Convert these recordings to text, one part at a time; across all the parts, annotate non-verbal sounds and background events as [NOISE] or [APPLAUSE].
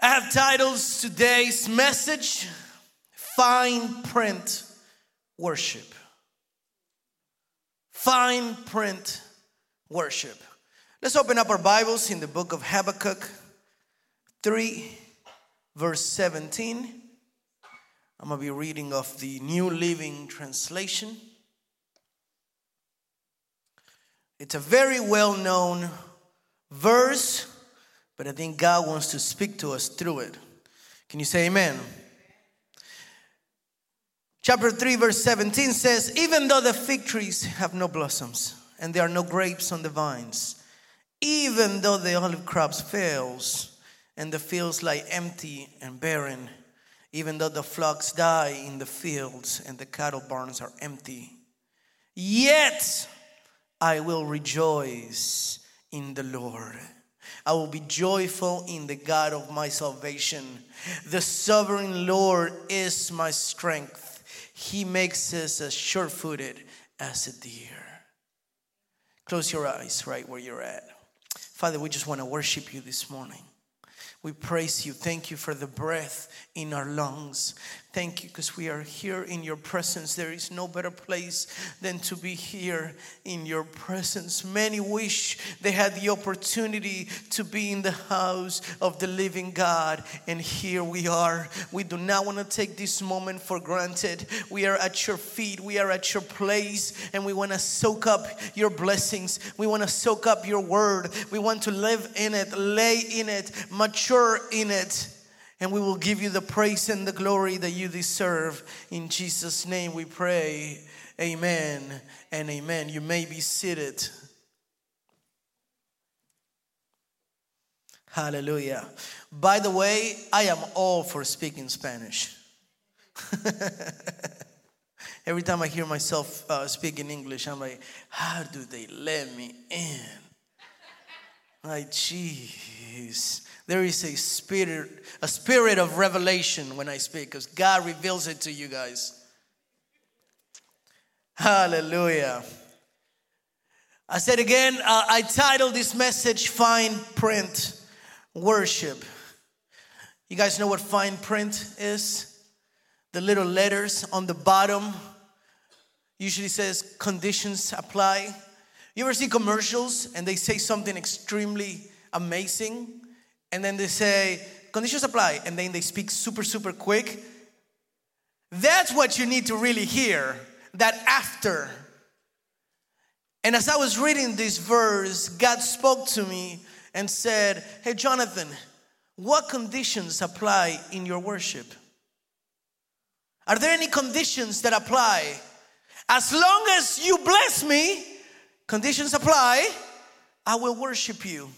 I have titles today's message Fine Print Worship. Fine Print Worship. Let's open up our Bibles in the book of Habakkuk 3, verse 17. I'm going to be reading of the New Living Translation. It's a very well known verse but I think God wants to speak to us through it. Can you say amen? Chapter 3, verse 17 says, Even though the fig trees have no blossoms and there are no grapes on the vines, even though the olive crops fails and the fields lie empty and barren, even though the flocks die in the fields and the cattle barns are empty, yet I will rejoice in the Lord. I will be joyful in the God of my salvation. The sovereign Lord is my strength. He makes us as sure footed as a deer. Close your eyes right where you're at. Father, we just want to worship you this morning. We praise you. Thank you for the breath in our lungs. Thank you because we are here in your presence. There is no better place than to be here in your presence. Many wish they had the opportunity to be in the house of the living God, and here we are. We do not want to take this moment for granted. We are at your feet, we are at your place, and we want to soak up your blessings. We want to soak up your word. We want to live in it, lay in it, mature in it and we will give you the praise and the glory that you deserve. In Jesus' name we pray. Amen and amen. You may be seated. Hallelujah. By the way, I am all for speaking Spanish. [LAUGHS] Every time I hear myself uh, speak in English, I'm like, how do they let me in? Like, jeez. There is a spirit, a spirit of revelation when I speak, because God reveals it to you guys. Hallelujah. I said again, uh, I titled this message Fine Print Worship. You guys know what fine print is? The little letters on the bottom usually says conditions apply. You ever see commercials and they say something extremely amazing and then they say, conditions apply, and then they speak super, super quick. That's what you need to really hear, that after. And as I was reading this verse, God spoke to me and said, Hey, Jonathan, what conditions apply in your worship? Are there any conditions that apply? As long as you bless me, conditions apply, I will worship you.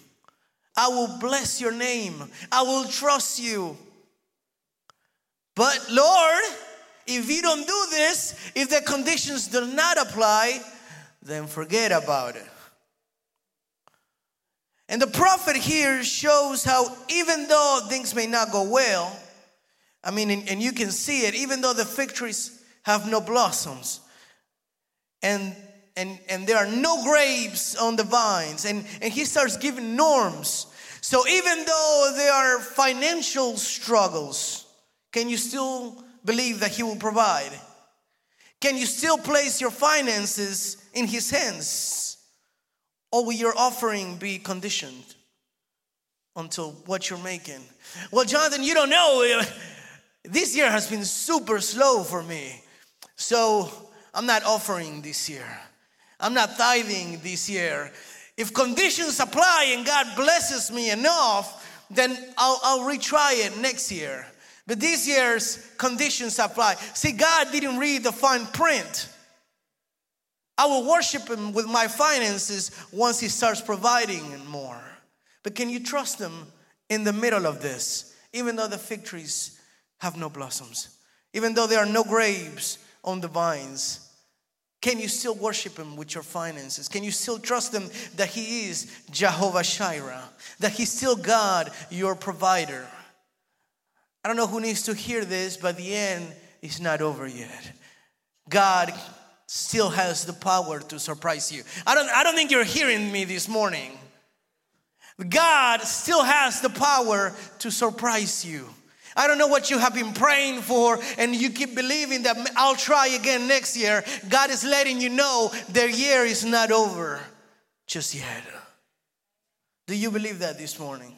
I will bless your name. I will trust you. But Lord, if you don't do this, if the conditions do not apply, then forget about it. And the prophet here shows how, even though things may not go well, I mean, and, and you can see it, even though the fig trees have no blossoms, and and, and there are no grapes on the vines. And, and he starts giving norms. So even though there are financial struggles, can you still believe that he will provide? Can you still place your finances in his hands? Or will your offering be conditioned until what you're making? Well, Jonathan, you don't know. [LAUGHS] This year has been super slow for me. So I'm not offering this year. I'm not tithing this year. If conditions apply and God blesses me enough, then I'll, I'll retry it next year. But this year's conditions apply. See, God didn't read the fine print. I will worship Him with my finances once He starts providing more. But can you trust Him in the middle of this, even though the fig trees have no blossoms, even though there are no grapes on the vines? Can you still worship Him with your finances? Can you still trust Him that He is Jehovah Jireh, that He's still God, your provider? I don't know who needs to hear this, but the end is not over yet. God still has the power to surprise you. I don't, I don't think you're hearing me this morning. God still has the power to surprise you. I don't know what you have been praying for, and you keep believing that I'll try again next year. God is letting you know their year is not over just yet. Do you believe that this morning?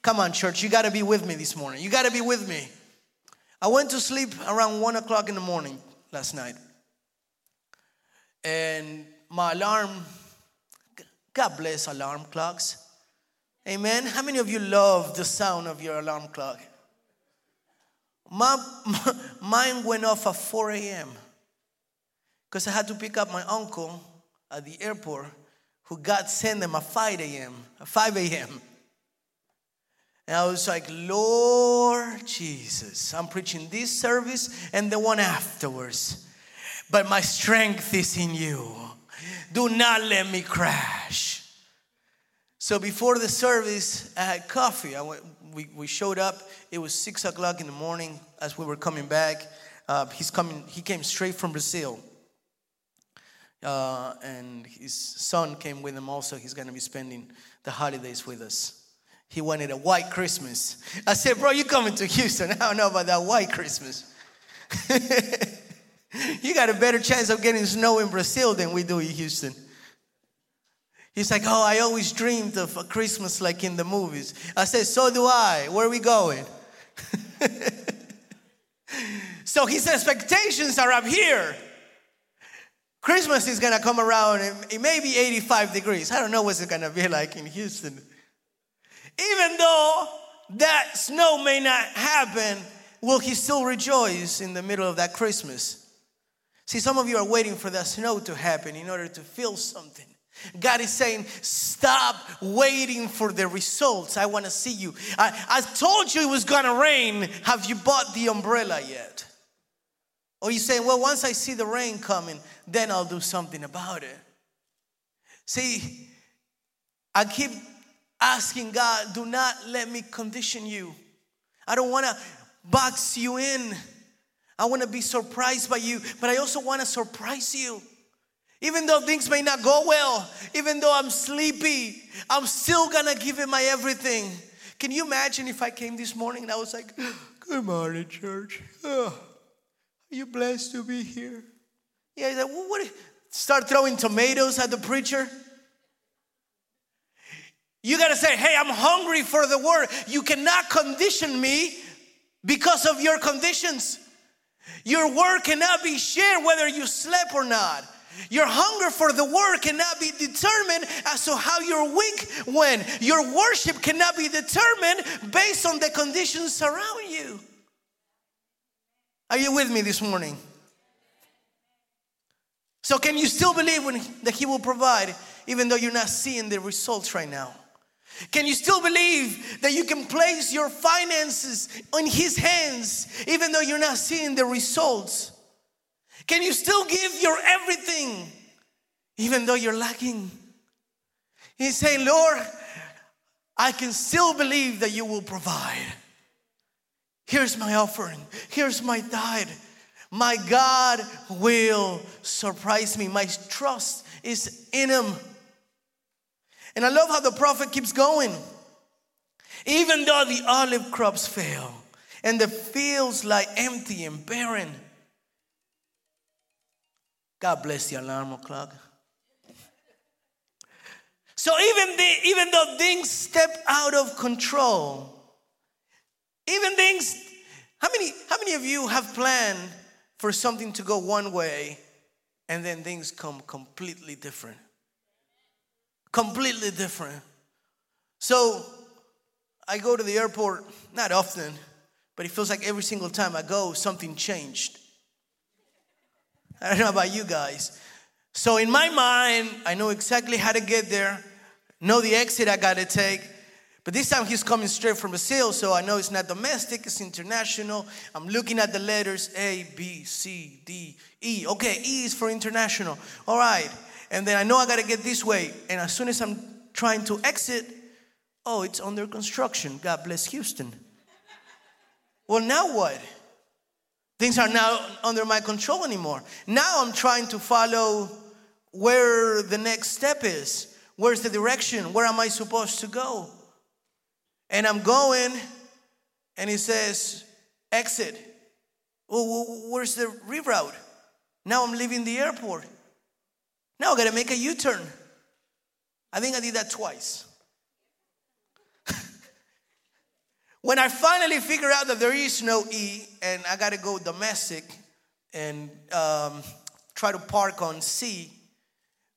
Come on, church, you got to be with me this morning. You got to be with me. I went to sleep around one o'clock in the morning last night, and my alarm, God bless alarm clocks. Amen. How many of you love the sound of your alarm clock? My, my, [LAUGHS] mine went off at 4 a.m. because I had to pick up my uncle at the airport who God sent them at 5 a.m. At 5 a.m. And I was like, Lord Jesus, I'm preaching this service and the one afterwards. But my strength is in you. Do not let me crash. So before the service, I had coffee. I went, we, we showed up. It was six o'clock in the morning as we were coming back. Uh, he's coming. He came straight from Brazil, uh, and his son came with him. Also, he's going to be spending the holidays with us. He wanted a white Christmas. I said, "Bro, you coming to Houston? [LAUGHS] I don't know about that white Christmas." [LAUGHS] you got a better chance of getting snow in Brazil than we do in Houston. He's like, Oh, I always dreamed of a Christmas like in the movies. I said, So do I. Where are we going? [LAUGHS] so his expectations are up here. Christmas is gonna come around and it may be 85 degrees. I don't know what's it gonna be like in Houston. Even though that snow may not happen, will he still rejoice in the middle of that Christmas? See, some of you are waiting for that snow to happen in order to feel something. God is saying, stop waiting for the results. I want to see you. I, I told you it was going to rain. Have you bought the umbrella yet? Or you saying, well, once I see the rain coming, then I'll do something about it. See, I keep asking God, do not let me condition you. I don't want to box you in. I want to be surprised by you, but I also want to surprise you. Even though things may not go well, even though I'm sleepy, I'm still gonna give him my everything. Can you imagine if I came this morning and I was like, Good morning, church. Oh, are you blessed to be here? Yeah, he's like, well, what? Start throwing tomatoes at the preacher. You gotta say, Hey, I'm hungry for the word. You cannot condition me because of your conditions. Your word cannot be shared whether you slept or not. Your hunger for the word cannot be determined as to how your week went. Your worship cannot be determined based on the conditions around you. Are you with me this morning? So, can you still believe when, that He will provide even though you're not seeing the results right now? Can you still believe that you can place your finances in His hands even though you're not seeing the results? Can you still give your everything even though you're lacking? He's saying, Lord, I can still believe that you will provide. Here's my offering, here's my tithe. My God will surprise me. My trust is in Him. And I love how the prophet keeps going. Even though the olive crops fail and the fields lie empty and barren, God bless the alarm clock. So even the, even though things step out of control, even things, how many, how many of you have planned for something to go one way and then things come completely different? Completely different. So I go to the airport, not often, but it feels like every single time I go, something changed. I don't know about you guys. So in my mind, I know exactly how to get there, know the exit I gotta take. But this time he's coming straight from Brazil, so I know it's not domestic, it's international. I'm looking at the letters A, B, C, D, E. Okay, E is for international. All right. And then I know I gotta get this way. And as soon as I'm trying to exit, oh, it's under construction. God bless Houston. Well, now what? Things are not under my control anymore. Now I'm trying to follow where the next step is. Where's the direction? Where am I supposed to go? And I'm going, and he says, exit. Oh, well, where's the reroute? Now I'm leaving the airport. Now I gotta make a U turn. I think I did that twice. When I finally figure out that there is no E and I gotta go domestic and um, try to park on C,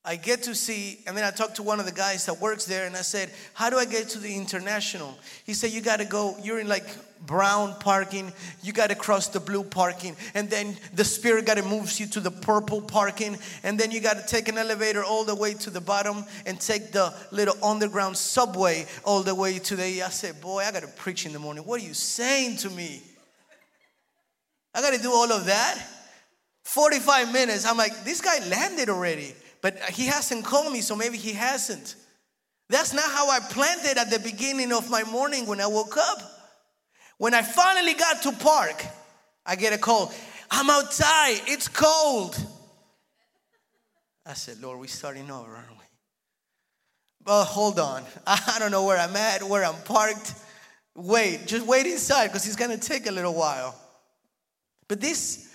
I get to see, and then I talked to one of the guys that works there, and I said, How do I get to the international? He said, You got to go, you're in like brown parking, you got to cross the blue parking, and then the spirit got to moves you to the purple parking, and then you got to take an elevator all the way to the bottom and take the little underground subway all the way to the. I said, Boy, I got to preach in the morning. What are you saying to me? I got to do all of that? 45 minutes. I'm like, This guy landed already but he hasn't called me, so maybe he hasn't. That's not how I planned it at the beginning of my morning when I woke up. When I finally got to park, I get a call. I'm outside, it's cold. I said, Lord, we're starting over, aren't we? But hold on. [LAUGHS] I don't know where I'm at, where I'm parked. Wait, just wait inside because it's going to take a little while. But this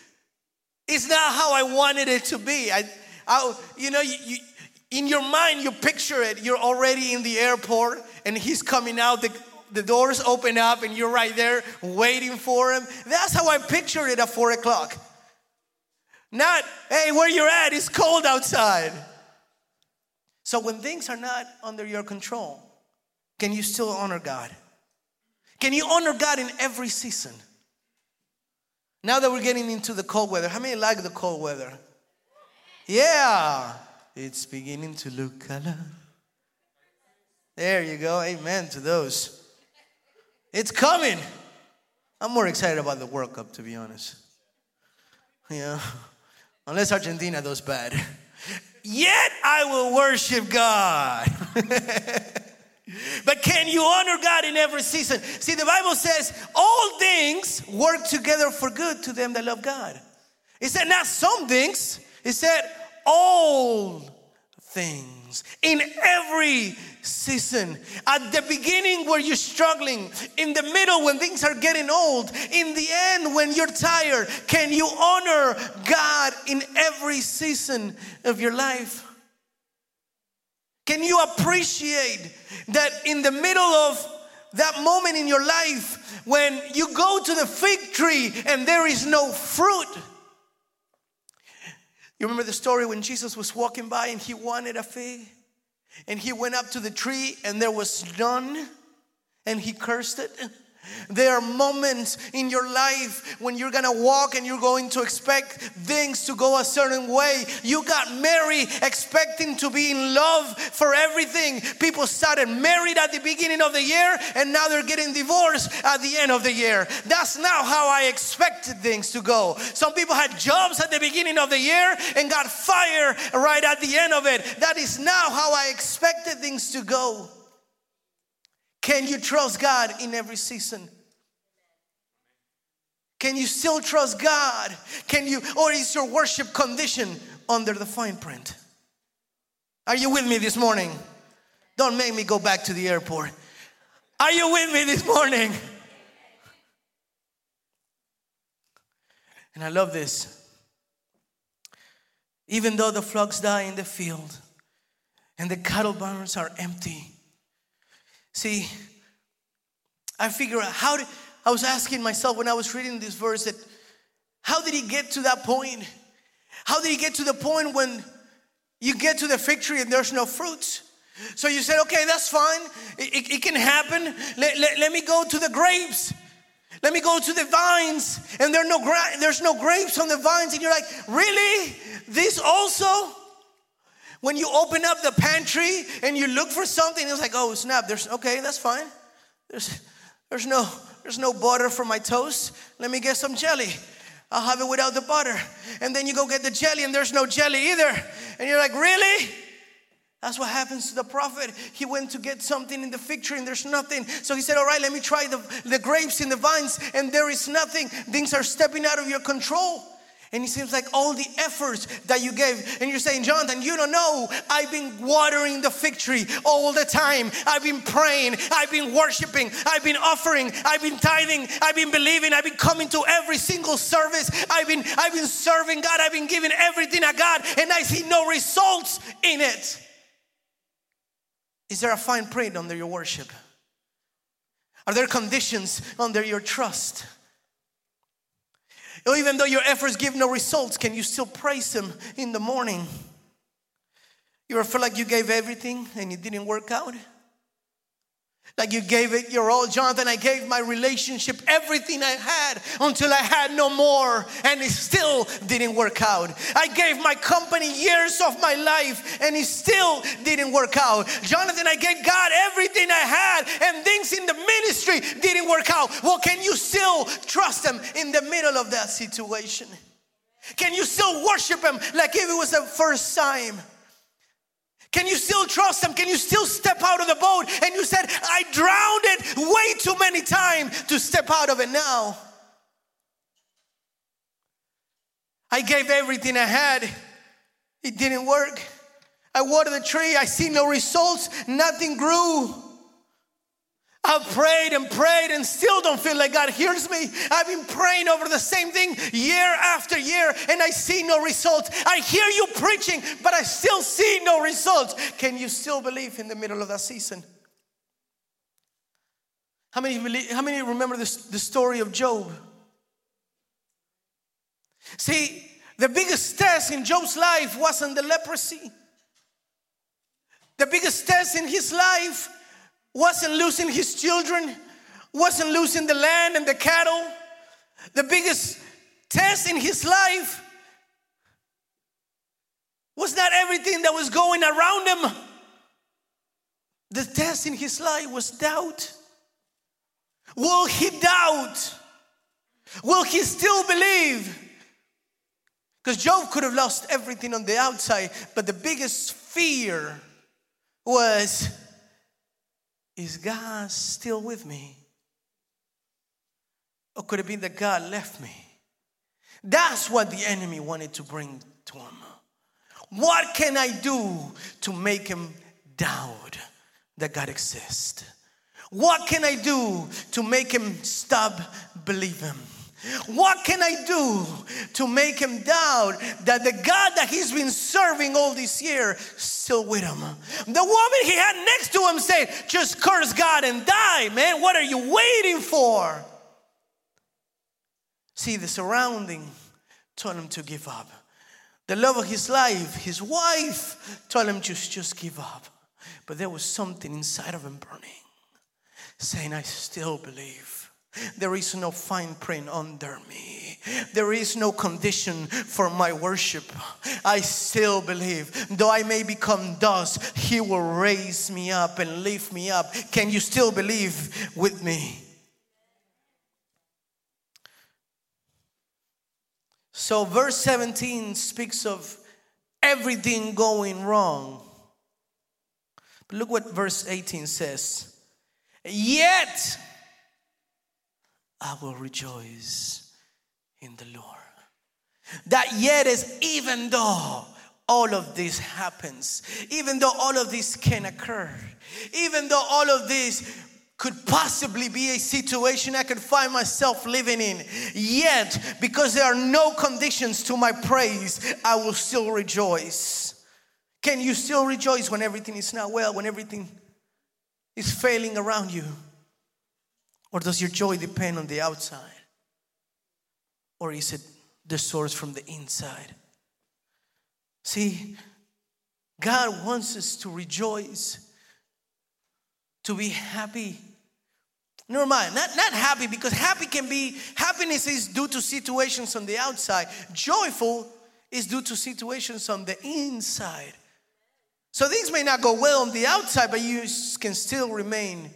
is not how I wanted it to be. I, I, you know, you, you, in your mind, you picture it. You're already in the airport and he's coming out. The, the doors open up and you're right there waiting for him. That's how I picture it at four o'clock. Not, hey, where you're at, it's cold outside. So when things are not under your control, can you still honor God? Can you honor God in every season? Now that we're getting into the cold weather, how many like the cold weather? Yeah, it's beginning to look color. There you go. Amen to those. It's coming. I'm more excited about the World Cup, to be honest. Yeah, unless Argentina does bad. Yet I will worship God. [LAUGHS] but can you honor God in every season? See, the Bible says all things work together for good to them that love God. It said not some things, he said, all things in every season. At the beginning, where you're struggling, in the middle, when things are getting old, in the end, when you're tired, can you honor God in every season of your life? Can you appreciate that in the middle of that moment in your life when you go to the fig tree and there is no fruit? You remember the story when Jesus was walking by and he wanted a fig? And he went up to the tree and there was none and he cursed it. There are moments in your life when you're gonna walk and you're going to expect things to go a certain way. You got married expecting to be in love for everything. People started married at the beginning of the year and now they're getting divorced at the end of the year. That's not how I expected things to go. Some people had jobs at the beginning of the year and got fired right at the end of it. That is not how I expected things to go. Can you trust God in every season? Can you still trust God? Can you, or is your worship condition under the fine print? Are you with me this morning? Don't make me go back to the airport. Are you with me this morning? And I love this. Even though the flocks die in the field and the cattle barns are empty, See, I figure out how did, I was asking myself when I was reading this verse that how did he get to that point? How did he get to the point when you get to the fig tree and there's no fruits? So you said, okay, that's fine. It, it, it can happen. Let, let, let, me go to the grapes. Let me go to the vines. And there no gra- there's no grapes on the vines. And you're like, really? This also? When you open up the pantry and you look for something, it's like, oh snap, there's okay, that's fine. There's there's no there's no butter for my toast. Let me get some jelly. I'll have it without the butter. And then you go get the jelly and there's no jelly either. And you're like, really? That's what happens to the prophet. He went to get something in the fig tree and there's nothing. So he said, All right, let me try the, the grapes in the vines, and there is nothing. Things are stepping out of your control. And it seems like all the efforts that you gave, and you're saying, Jonathan, you don't know. I've been watering the fig tree all the time. I've been praying. I've been worshiping. I've been offering. I've been tithing. I've been believing. I've been coming to every single service. I've been, I've been serving God. I've been giving everything I got, and I see no results in it. Is there a fine print under your worship? Are there conditions under your trust? Even though your efforts give no results, can you still praise Him in the morning? You ever feel like you gave everything and it didn't work out? Like you gave it your all, Jonathan. I gave my relationship everything I had until I had no more, and it still didn't work out. I gave my company years of my life, and it still didn't work out. Jonathan, I gave God everything I had, and things in the ministry didn't work out. Well, can you still trust Him in the middle of that situation? Can you still worship Him like if it was the first time? Can you still trust him? Can you still step out of the boat? And you said, I drowned it way too many times to step out of it now. I gave everything I had, it didn't work. I watered the tree, I see no results, nothing grew. I've prayed and prayed and still don't feel like God hears me. I've been praying over the same thing year after year and I see no results. I hear you preaching, but I still see no results. Can you still believe in the middle of that season? How many, believe, how many remember this, the story of Job? See, the biggest test in Job's life wasn't the leprosy. The biggest test in his life wasn't losing his children, wasn't losing the land and the cattle. The biggest test in his life was not everything that was going around him. The test in his life was doubt. Will he doubt? Will he still believe? Because Job could have lost everything on the outside, but the biggest fear was is God still with me? Or could it be that God left me? That's what the enemy wanted to bring to him. What can I do to make him doubt that God exists? What can I do to make him stop believing? What can I do to make him doubt that the God that he's been serving all this year still with him? The woman he had next to him said, Just curse God and die, man. What are you waiting for? See, the surrounding told him to give up. The love of his life, his wife, told him just, just give up. But there was something inside of him burning, saying, I still believe. There is no fine print under me. There is no condition for my worship. I still believe, though I may become dust, He will raise me up and lift me up. Can you still believe with me? So, verse 17 speaks of everything going wrong. But look what verse 18 says. Yet, I will rejoice in the Lord. That yet is even though all of this happens, even though all of this can occur, even though all of this could possibly be a situation I could find myself living in. Yet, because there are no conditions to my praise, I will still rejoice. Can you still rejoice when everything is not well, when everything is failing around you? Or does your joy depend on the outside? Or is it the source from the inside? See, God wants us to rejoice, to be happy. Never mind, not, not happy because happy can be, happiness is due to situations on the outside. Joyful is due to situations on the inside. So things may not go well on the outside, but you can still remain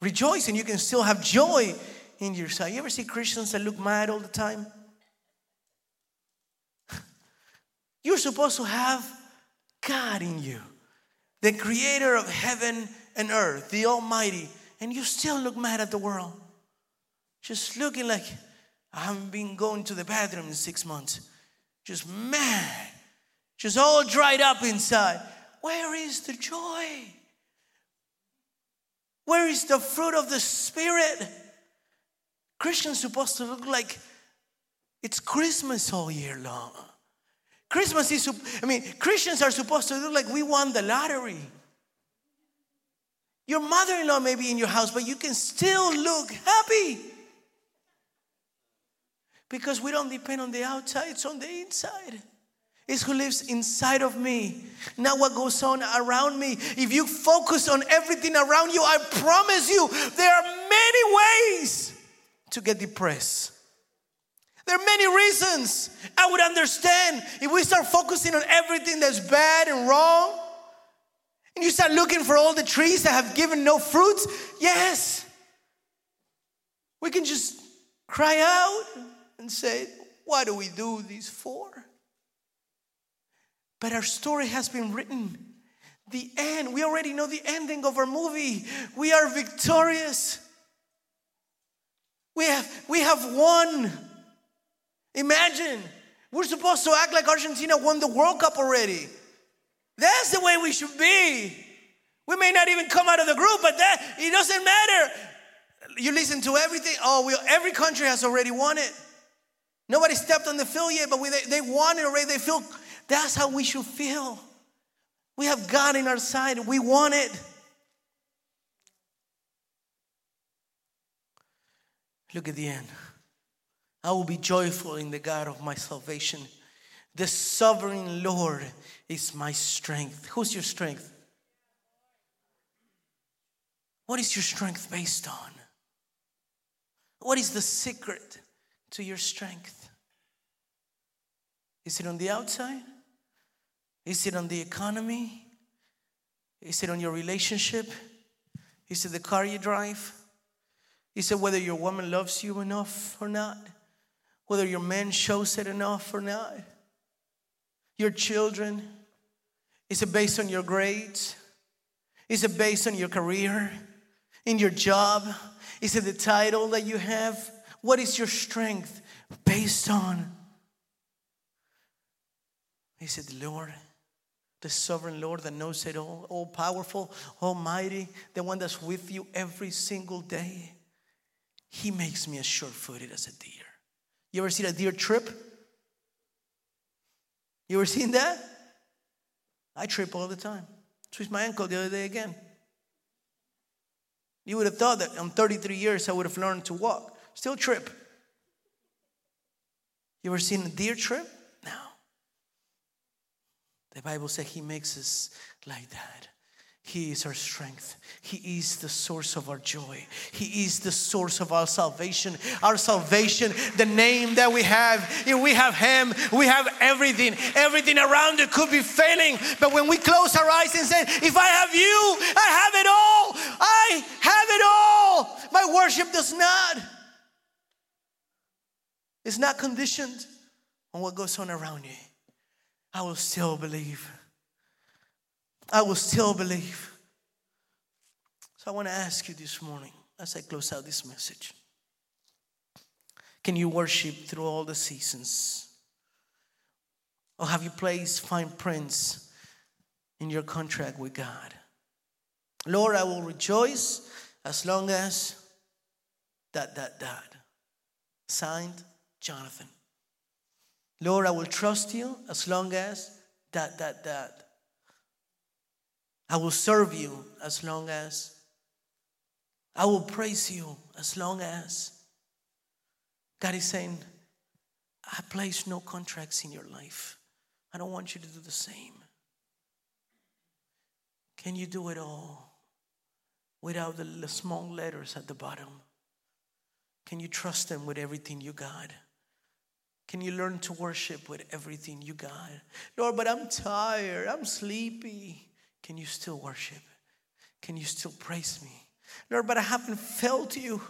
rejoice and you can still have joy in yourself. You ever see Christians that look mad all the time? [LAUGHS] You're supposed to have God in you, the creator of heaven and earth, the Almighty, and you still look mad at the world. Just looking like, I haven't been going to the bathroom in six months. Just mad, just all dried up inside. Where is the joy? Where is the fruit of the Spirit? Christians supposed to look like it's Christmas all year long. Christmas is, I mean, Christians are supposed to look like we won the lottery. Your mother in law may be in your house, but you can still look happy. Because we don't depend on the outside, it's on the inside. It's who lives inside of me, not what goes on around me. If you focus on everything around you, I promise you, there are many ways to get depressed. There are many reasons I would understand if we start focusing on everything that's bad and wrong and you start looking for all the trees that have given no fruits. Yes, we can just cry out and say, What do we do these for? But our story has been written. The end, we already know the ending of our movie. We are victorious. We have, we have won. Imagine, we're supposed to act like Argentina won the World Cup already. That's the way we should be. We may not even come out of the group, but that it doesn't matter. You listen to everything. Oh, we, every country has already won it. Nobody stepped on the field yet, but we, they, they won it already. They feel that's how we should feel. We have God in our side. We want it. Look at the end. I will be joyful in the God of my salvation. The sovereign Lord is my strength. Who's your strength? What is your strength based on? What is the secret to your strength? Is it on the outside? Is it on the economy? Is it on your relationship? Is it the car you drive? Is it whether your woman loves you enough or not? Whether your man shows it enough or not? Your children? Is it based on your grades? Is it based on your career? In your job? Is it the title that you have? What is your strength based on? Is it the Lord? The sovereign Lord that knows it all, all powerful, almighty, the one that's with you every single day. He makes me as sure footed as a deer. You ever seen a deer trip? You ever seen that? I trip all the time. Twist my ankle the other day again. You would have thought that in 33 years I would have learned to walk. Still trip. You ever seen a deer trip? The Bible says he makes us like that. He is our strength. He is the source of our joy. He is the source of our salvation. Our salvation, the name that we have, if we have Him, we have everything. Everything around it could be failing, but when we close our eyes and say, If I have you, I have it all. I have it all. My worship does not. It's not conditioned on what goes on around you. I will still believe. I will still believe. So I want to ask you this morning as I close out this message can you worship through all the seasons? Or have you placed fine prints in your contract with God? Lord, I will rejoice as long as that, that, that. Signed, Jonathan. Lord, I will trust you as long as that, that, that. I will serve you as long as. I will praise you as long as. God is saying, I place no contracts in your life. I don't want you to do the same. Can you do it all without the small letters at the bottom? Can you trust Him with everything you got? Can you learn to worship with everything you got? Lord, but I'm tired. I'm sleepy. Can you still worship? Can you still praise me? Lord, but I haven't felt you.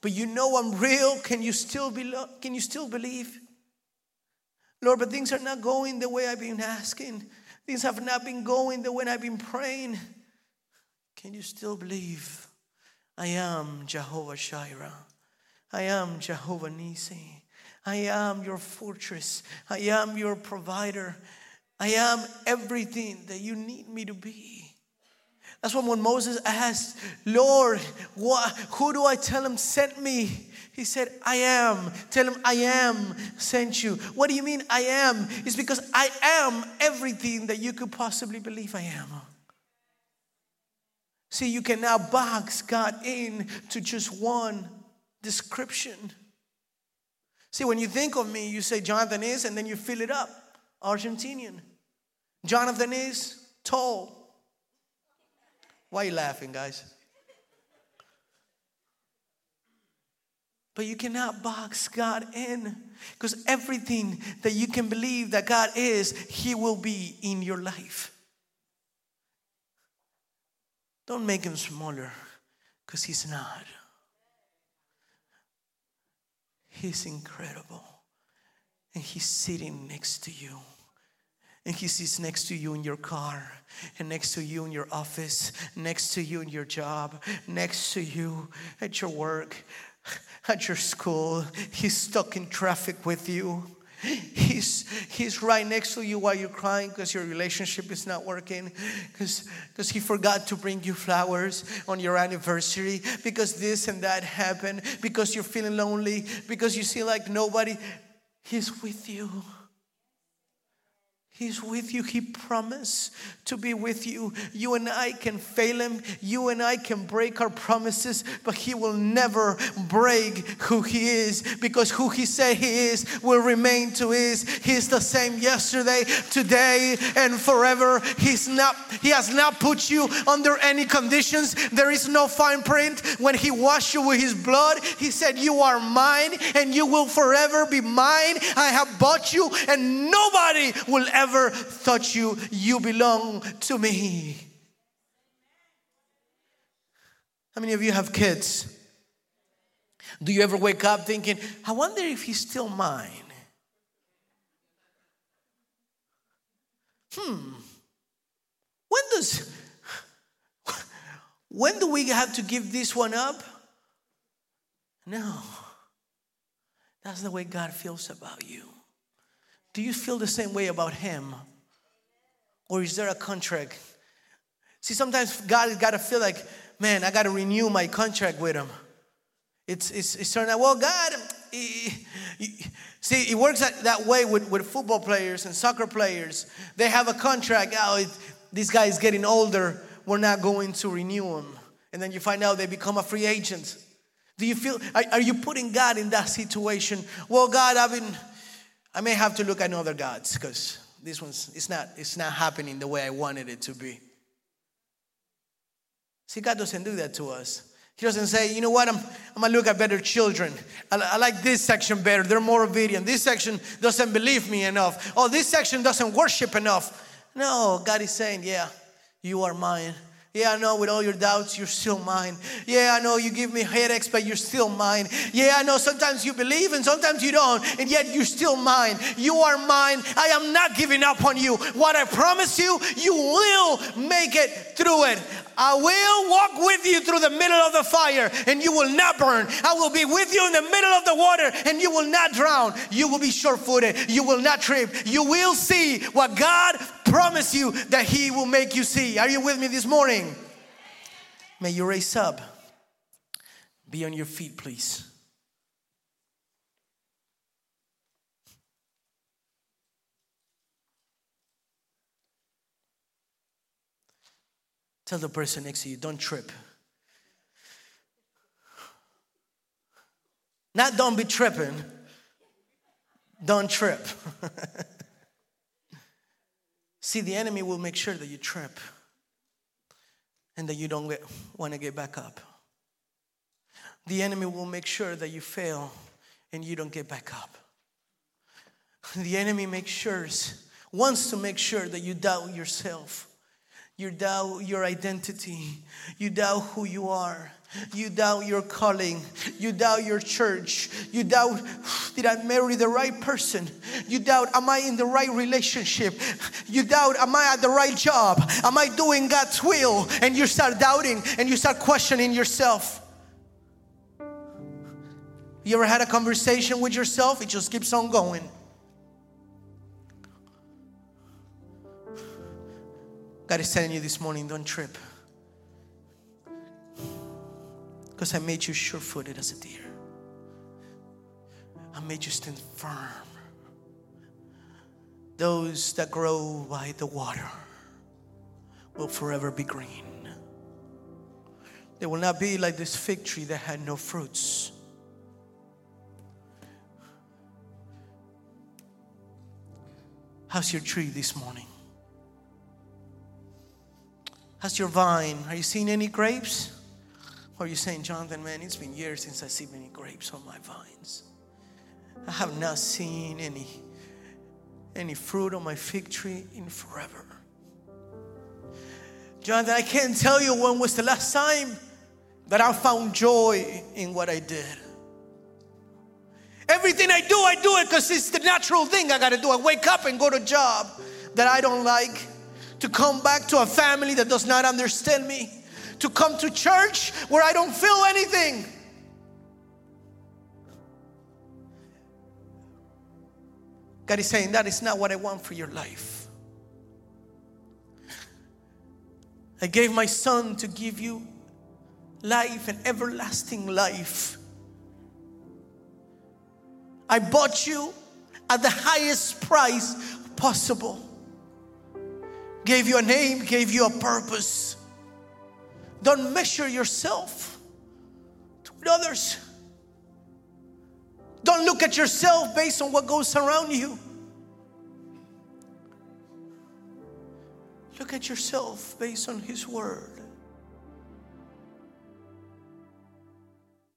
But you know I'm real. Can you still be can you still believe? Lord, but things are not going the way I've been asking. Things have not been going the way I've been praying. Can you still believe? I am Jehovah Jireh. I am Jehovah Nisi. I am your fortress. I am your provider. I am everything that you need me to be. That's why when Moses asked, Lord, what, who do I tell him sent me? He said, I am. Tell him, I am sent you. What do you mean, I am? It's because I am everything that you could possibly believe I am. See, you can now box God in to just one description. See, when you think of me, you say Jonathan is, and then you fill it up Argentinian. Jonathan is tall. Why are you laughing, guys? But you cannot box God in because everything that you can believe that God is, He will be in your life. Don't make Him smaller because He's not. He's incredible. And He's sitting next to you. And He sits next to you in your car, and next to you in your office, next to you in your job, next to you at your work, [LAUGHS] at your school. He's stuck in traffic with you. He's, he's right next to you while you're crying because your relationship is not working, because he forgot to bring you flowers on your anniversary, because this and that happened, because you're feeling lonely, because you see like nobody. He's with you. He's with you. He promised to be with you. You and I can fail him. You and I can break our promises, but he will never break who he is because who he said he is will remain to his. He's the same yesterday, today, and forever. He's not, he has not put you under any conditions. There is no fine print. When he washed you with his blood, he said, You are mine and you will forever be mine. I have bought you, and nobody will ever ever thought you, you belong to me. How many of you have kids? Do you ever wake up thinking, I wonder if he's still mine? Hmm. When does when do we have to give this one up? No. That's the way God feels about you. Do you feel the same way about Him? Or is there a contract? See, sometimes God has got to feel like, man, I got to renew my contract with Him. It's, it's, it's certain that, well, God, he, he, see, it works that, that way with, with football players and soccer players. They have a contract. Oh, it, this guy is getting older. We're not going to renew him. And then you find out they become a free agent. Do you feel, are, are you putting God in that situation? Well, God, I've been, I may have to look at other gods because this one's it's not it's not happening the way I wanted it to be. See, God doesn't do that to us. He doesn't say, you know what, I'm, I'm gonna look at better children. I, I, like this section better. They're more obedient. This section doesn't believe me enough. Oh, this section doesn't worship enough. No, God is saying, yeah, you are mine. Yeah, I know with all your doubts, you're still mine. Yeah, I know you give me headaches, but you're still mine. Yeah, I know sometimes you believe and sometimes you don't, and yet you're still mine. You are mine. I am not giving up on you. What I promise you, you will make it through it. I will walk with you through the middle of the fire and you will not burn. I will be with you in the middle of the water and you will not drown. You will be sure footed. You will not trip. You will see what God promise you that He will make you see. Are you with me this morning? May you raise up. Be on your feet, please. Tell the person next to you, don't trip. Not don't be tripping, don't trip. [LAUGHS] See, the enemy will make sure that you trip and that you don't want to get back up. The enemy will make sure that you fail and you don't get back up. The enemy makes sure, wants to make sure that you doubt yourself. You doubt your identity. You doubt who you are. You doubt your calling. You doubt your church. You doubt, [SIGHS] did I marry the right person? You doubt, am I in the right relationship? You doubt, am I at the right job? Am I doing God's will? And you start doubting and you start questioning yourself. You ever had a conversation with yourself? It just keeps on going. God is telling you this morning don't trip. Because I made you sure footed as a deer, I made you stand firm. Those that grow by the water will forever be green. They will not be like this fig tree that had no fruits. How's your tree this morning? How's your vine? Are you seeing any grapes? Or are you saying, Jonathan, man, it's been years since I've seen any grapes on my vines. I have not seen any, any fruit on my fig tree in forever. Jonathan, I can't tell you when was the last time that I found joy in what I did. Everything I do, I do it because it's the natural thing I got to do. I wake up and go to a job that I don't like, to come back to a family that does not understand me, to come to church where I don't feel anything. God is saying that is not what I want for your life. I gave my son to give you life and everlasting life. I bought you at the highest price possible. Gave you a name, gave you a purpose. Don't measure yourself with others. Don't look at yourself based on what goes around you. Look at yourself based on His Word.